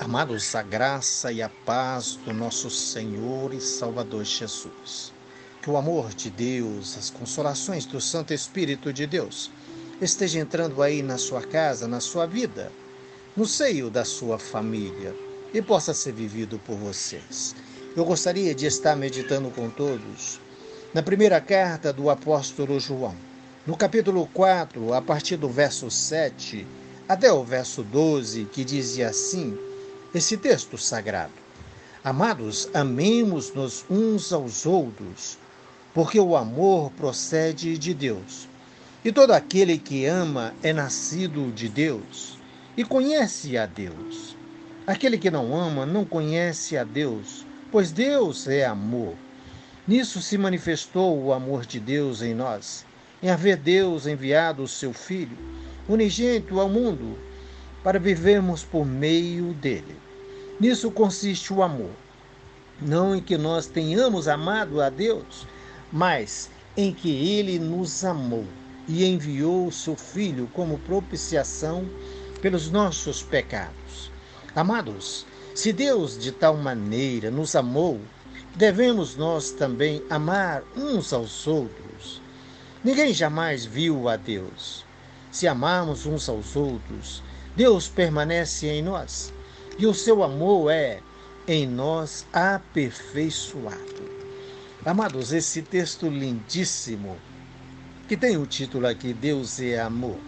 Amados, a graça e a paz do nosso Senhor e Salvador Jesus. Que o amor de Deus, as consolações do Santo Espírito de Deus esteja entrando aí na sua casa, na sua vida, no seio da sua família e possa ser vivido por vocês. Eu gostaria de estar meditando com todos na primeira carta do apóstolo João, no capítulo 4, a partir do verso 7 até o verso 12, que dizia assim: esse texto sagrado. Amados, amemos-nos uns aos outros, porque o amor procede de Deus. E todo aquele que ama é nascido de Deus e conhece a Deus. Aquele que não ama não conhece a Deus, pois Deus é amor. Nisso se manifestou o amor de Deus em nós, em haver Deus enviado o seu Filho, unigênito ao mundo, para vivermos por meio dele. Nisso consiste o amor. Não em que nós tenhamos amado a Deus, mas em que ele nos amou e enviou o seu Filho como propiciação pelos nossos pecados. Amados, se Deus de tal maneira nos amou, devemos nós também amar uns aos outros. Ninguém jamais viu a Deus. Se amarmos uns aos outros, Deus permanece em nós e o seu amor é em nós aperfeiçoado. Amados, esse texto lindíssimo, que tem o título aqui, Deus é Amor,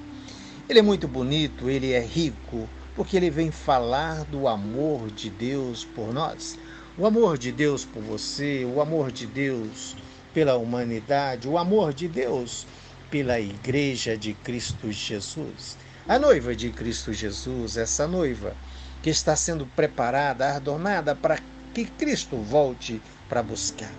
ele é muito bonito, ele é rico, porque ele vem falar do amor de Deus por nós. O amor de Deus por você, o amor de Deus pela humanidade, o amor de Deus pela Igreja de Cristo Jesus. A noiva de Cristo Jesus, essa noiva que está sendo preparada, adornada para que Cristo volte para buscar.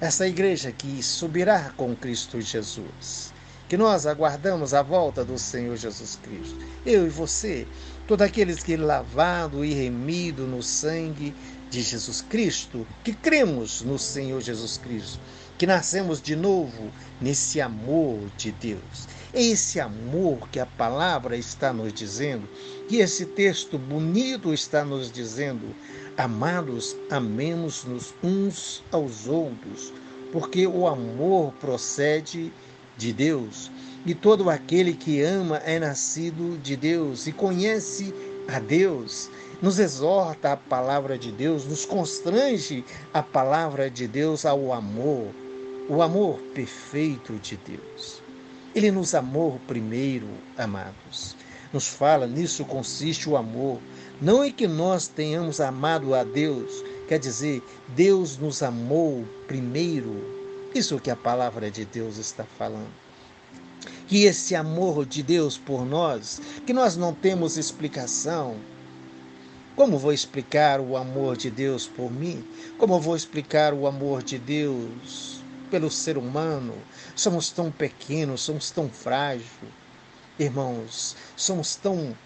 Essa igreja que subirá com Cristo Jesus, que nós aguardamos a volta do Senhor Jesus Cristo. Eu e você, todos aqueles que lavado e remido no sangue de Jesus Cristo, que cremos no Senhor Jesus Cristo, que nascemos de novo nesse amor de Deus. Esse amor que a palavra está nos dizendo, que esse texto bonito está nos dizendo. Amados, amemos-nos uns aos outros, porque o amor procede de Deus. E todo aquele que ama é nascido de Deus e conhece a Deus. Nos exorta a palavra de Deus, nos constrange a palavra de Deus ao amor o amor perfeito de Deus. Ele nos amou primeiro, amados. Nos fala, nisso consiste o amor. Não é que nós tenhamos amado a Deus, quer dizer, Deus nos amou primeiro. Isso que a palavra de Deus está falando. Que esse amor de Deus por nós, que nós não temos explicação, como vou explicar o amor de Deus por mim? Como vou explicar o amor de Deus pelo ser humano. Somos tão pequenos, somos tão frágeis. Irmãos, somos tão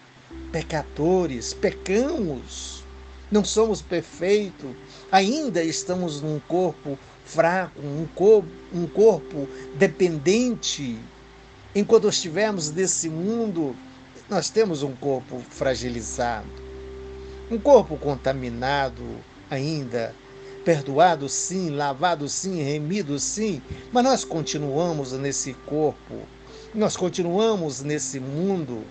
pecadores, pecamos. Não somos perfeitos. Ainda estamos num corpo fraco, um corpo, um corpo dependente. Enquanto estivermos nesse mundo, nós temos um corpo fragilizado, um corpo contaminado ainda perdoado sim, lavado sim, remido sim, mas nós continuamos nesse corpo, nós continuamos nesse mundo.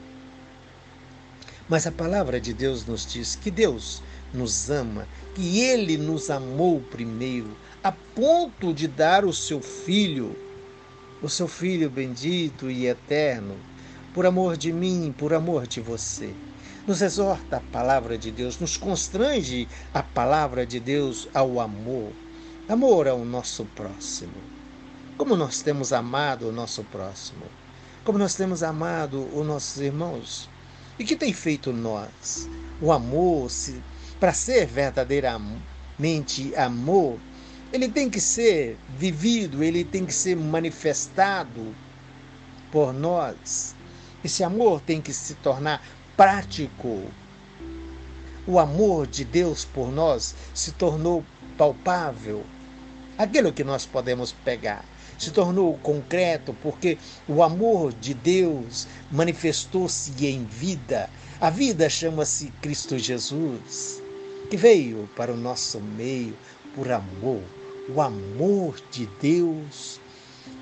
Mas a palavra de Deus nos diz que Deus nos ama, que Ele nos amou primeiro, a ponto de dar o seu Filho, o seu Filho bendito e eterno, por amor de mim, por amor de você nos exorta a palavra de Deus, nos constrange a palavra de Deus ao amor. Amor ao nosso próximo. Como nós temos amado o nosso próximo. Como nós temos amado os nossos irmãos. E que tem feito nós? O amor, para ser verdadeiramente amor, ele tem que ser vivido, ele tem que ser manifestado por nós. Esse amor tem que se tornar prático. O amor de Deus por nós se tornou palpável. Aquilo que nós podemos pegar. se tornou concreto, porque o amor de Deus manifestou-se em vida. A vida chama-se Cristo Jesus, que veio para o nosso meio por amor. O amor de Deus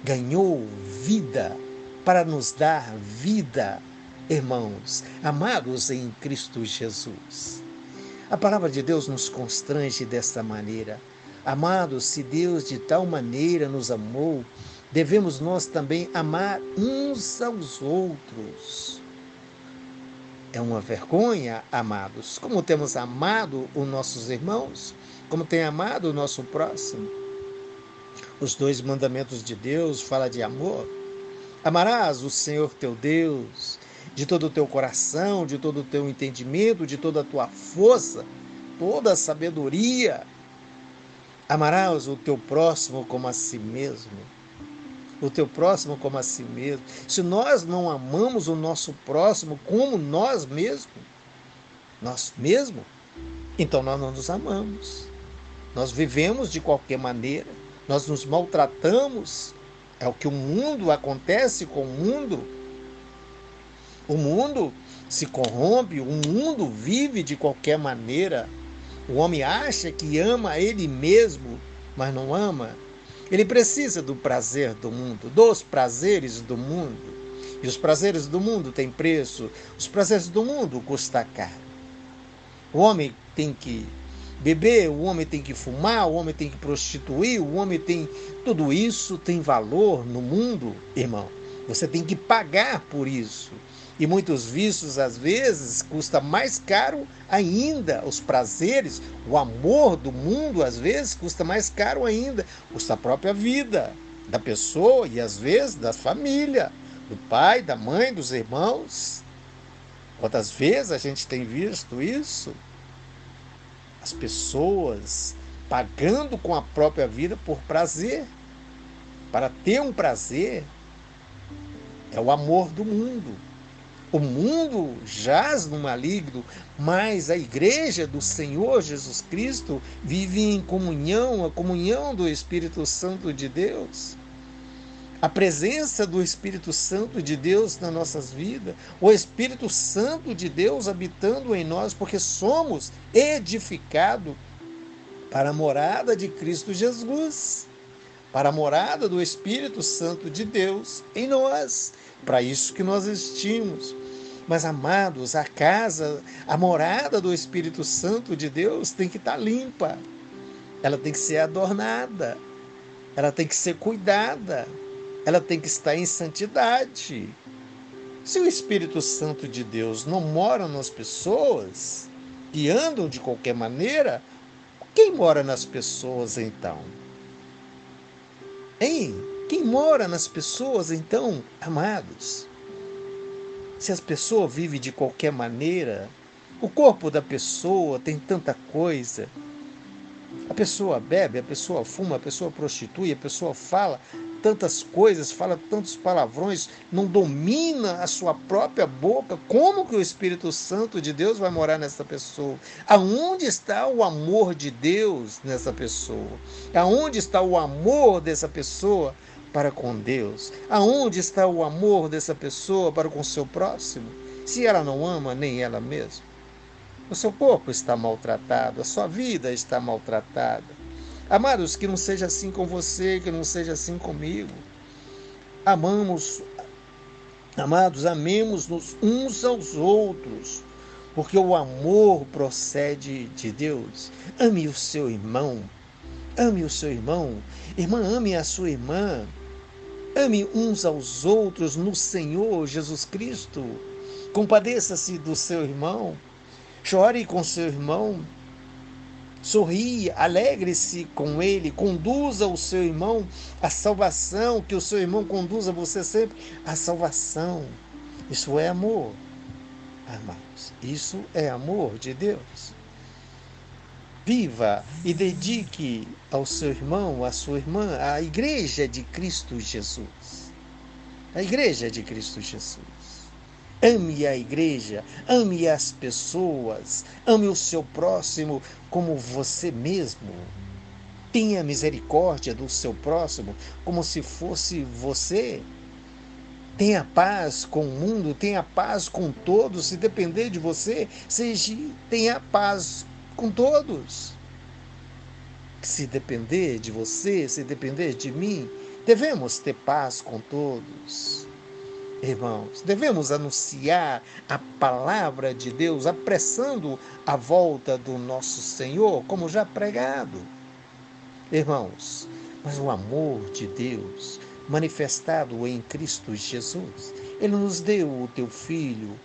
ganhou vida para nos dar vida, irmãos, amados em Cristo Jesus. A palavra de Deus nos constrange desta maneira. Amados, se Deus de tal maneira nos amou, devemos nós também amar uns aos outros. É uma vergonha, amados, como temos amado os nossos irmãos, como tem amado o nosso próximo. Os dois mandamentos de Deus falam de amor. Amarás o Senhor teu Deus de todo o teu coração, de todo o teu entendimento, de toda a tua força, toda a sabedoria Amarás o teu próximo como a si mesmo. O teu próximo como a si mesmo. Se nós não amamos o nosso próximo como nós mesmos, nós mesmos, então nós não nos amamos. Nós vivemos de qualquer maneira, nós nos maltratamos. É o que o mundo acontece com o mundo. O mundo se corrompe, o mundo vive de qualquer maneira. O homem acha que ama ele mesmo, mas não ama. Ele precisa do prazer do mundo, dos prazeres do mundo. E os prazeres do mundo têm preço, os prazeres do mundo custam caro. O homem tem que beber, o homem tem que fumar, o homem tem que prostituir, o homem tem. Tudo isso tem valor no mundo, irmão. Você tem que pagar por isso. E muitos vícios, às vezes, custa mais caro ainda. Os prazeres, o amor do mundo, às vezes, custa mais caro ainda. Custa a própria vida da pessoa e, às vezes, da família, do pai, da mãe, dos irmãos. Quantas vezes a gente tem visto isso? As pessoas pagando com a própria vida por prazer. Para ter um prazer, é o amor do mundo. O mundo jaz no maligno, mas a igreja do Senhor Jesus Cristo vive em comunhão, a comunhão do Espírito Santo de Deus. A presença do Espírito Santo de Deus nas nossas vidas, o Espírito Santo de Deus habitando em nós, porque somos edificados para a morada de Cristo Jesus, para a morada do Espírito Santo de Deus em nós. Para isso que nós existimos. Mas, amados, a casa, a morada do Espírito Santo de Deus tem que estar limpa. Ela tem que ser adornada. Ela tem que ser cuidada. Ela tem que estar em santidade. Se o Espírito Santo de Deus não mora nas pessoas que andam de qualquer maneira, quem mora nas pessoas então? Hein? Quem mora nas pessoas, então, amados? Se as pessoas vivem de qualquer maneira, o corpo da pessoa tem tanta coisa. A pessoa bebe, a pessoa fuma, a pessoa prostitui, a pessoa fala tantas coisas, fala tantos palavrões, não domina a sua própria boca. Como que o Espírito Santo de Deus vai morar nessa pessoa? Aonde está o amor de Deus nessa pessoa? Aonde está o amor dessa pessoa para com Deus? Aonde está o amor dessa pessoa para com seu próximo? Se ela não ama nem ela mesma. O seu corpo está maltratado, a sua vida está maltratada. Amados, que não seja assim com você, que não seja assim comigo. Amamos, amados, amemos-nos uns aos outros, porque o amor procede de Deus. Ame o seu irmão, ame o seu irmão, irmã, ame a sua irmã. Ame uns aos outros no Senhor Jesus Cristo. Compadeça-se do seu irmão. Chore com seu irmão. Sorria, alegre-se com ele, conduza o seu irmão à salvação, que o seu irmão conduza você sempre à salvação. Isso é amor, amados. Isso é amor de Deus. Viva e dedique ao seu irmão, à sua irmã, à igreja de Cristo Jesus. A igreja de Cristo Jesus. Ame a igreja, ame as pessoas, ame o seu próximo como você mesmo. Tenha misericórdia do seu próximo como se fosse você. Tenha paz com o mundo, tenha paz com todos. Se depender de você, seja, tenha paz com todos. Se depender de você, se depender de mim, devemos ter paz com todos. Irmãos, devemos anunciar a palavra de Deus, apressando a volta do nosso Senhor, como já pregado. Irmãos, mas o amor de Deus manifestado em Cristo Jesus, ele nos deu o teu filho,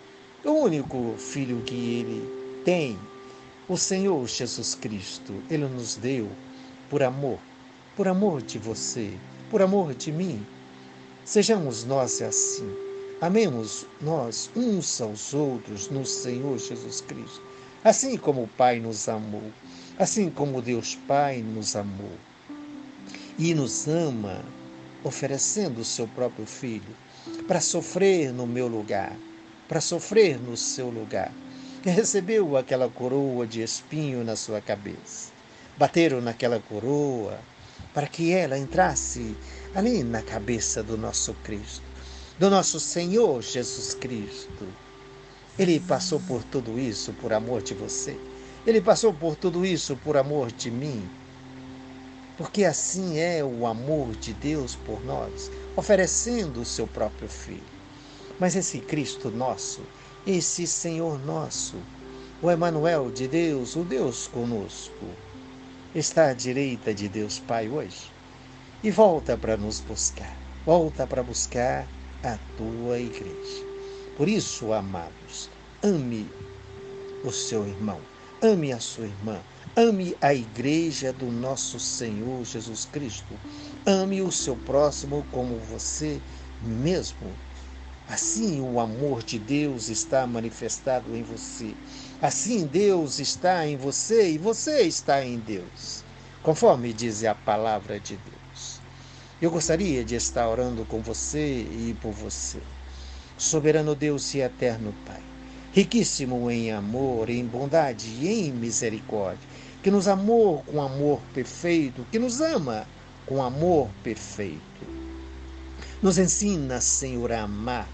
o único filho que ele tem, o Senhor Jesus Cristo, ele nos deu por amor, por amor de você, por amor de mim. Sejamos nós assim. Amemos nós uns aos outros no Senhor Jesus Cristo, assim como o Pai nos amou, assim como Deus Pai nos amou e nos ama, oferecendo o seu próprio Filho para sofrer no meu lugar, para sofrer no seu lugar. E recebeu aquela coroa de espinho na sua cabeça. Bateram naquela coroa para que ela entrasse ali na cabeça do nosso Cristo, do nosso Senhor Jesus Cristo. Ele passou por tudo isso por amor de você. Ele passou por tudo isso por amor de mim. Porque assim é o amor de Deus por nós, oferecendo o seu próprio Filho. Mas esse Cristo nosso, esse Senhor nosso, o Emanuel de Deus, o Deus conosco, está à direita de Deus Pai hoje e volta para nos buscar. Volta para buscar a tua igreja. Por isso, amados, ame o seu irmão, ame a sua irmã, ame a igreja do nosso Senhor Jesus Cristo, ame o seu próximo como você mesmo. Assim o amor de Deus está manifestado em você. Assim Deus está em você e você está em Deus, conforme diz a palavra de Deus. Eu gostaria de estar orando com você e por você. Soberano Deus e eterno Pai, riquíssimo em amor, em bondade e em misericórdia, que nos amou com amor perfeito, que nos ama com amor perfeito. Nos ensina, Senhor, a amar,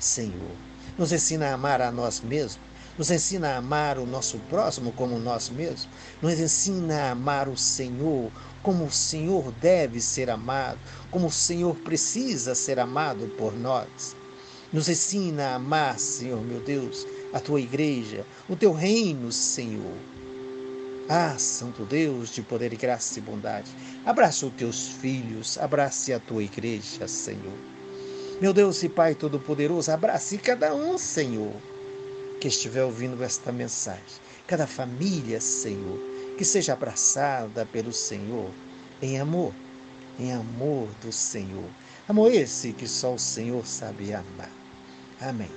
Senhor. Nos ensina a amar a nós mesmos. Nos ensina a amar o nosso próximo como nós mesmos. Nos ensina a amar o Senhor como o Senhor deve ser amado, como o Senhor precisa ser amado por nós. Nos ensina a amar, Senhor meu Deus, a tua igreja, o teu reino, Senhor. Ah, Santo Deus de poder, graça e bondade, abraça os teus filhos, abrace a tua igreja, Senhor. Meu Deus e Pai Todo-Poderoso, abrace cada um, Senhor, que estiver ouvindo esta mensagem, cada família, Senhor que seja abraçada pelo Senhor em amor, em amor do Senhor. Amor esse que só o Senhor sabe amar. Amém.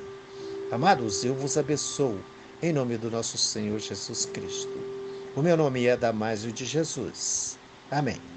Amados, eu vos abençoo em nome do nosso Senhor Jesus Cristo. O meu nome é Damásio de Jesus. Amém.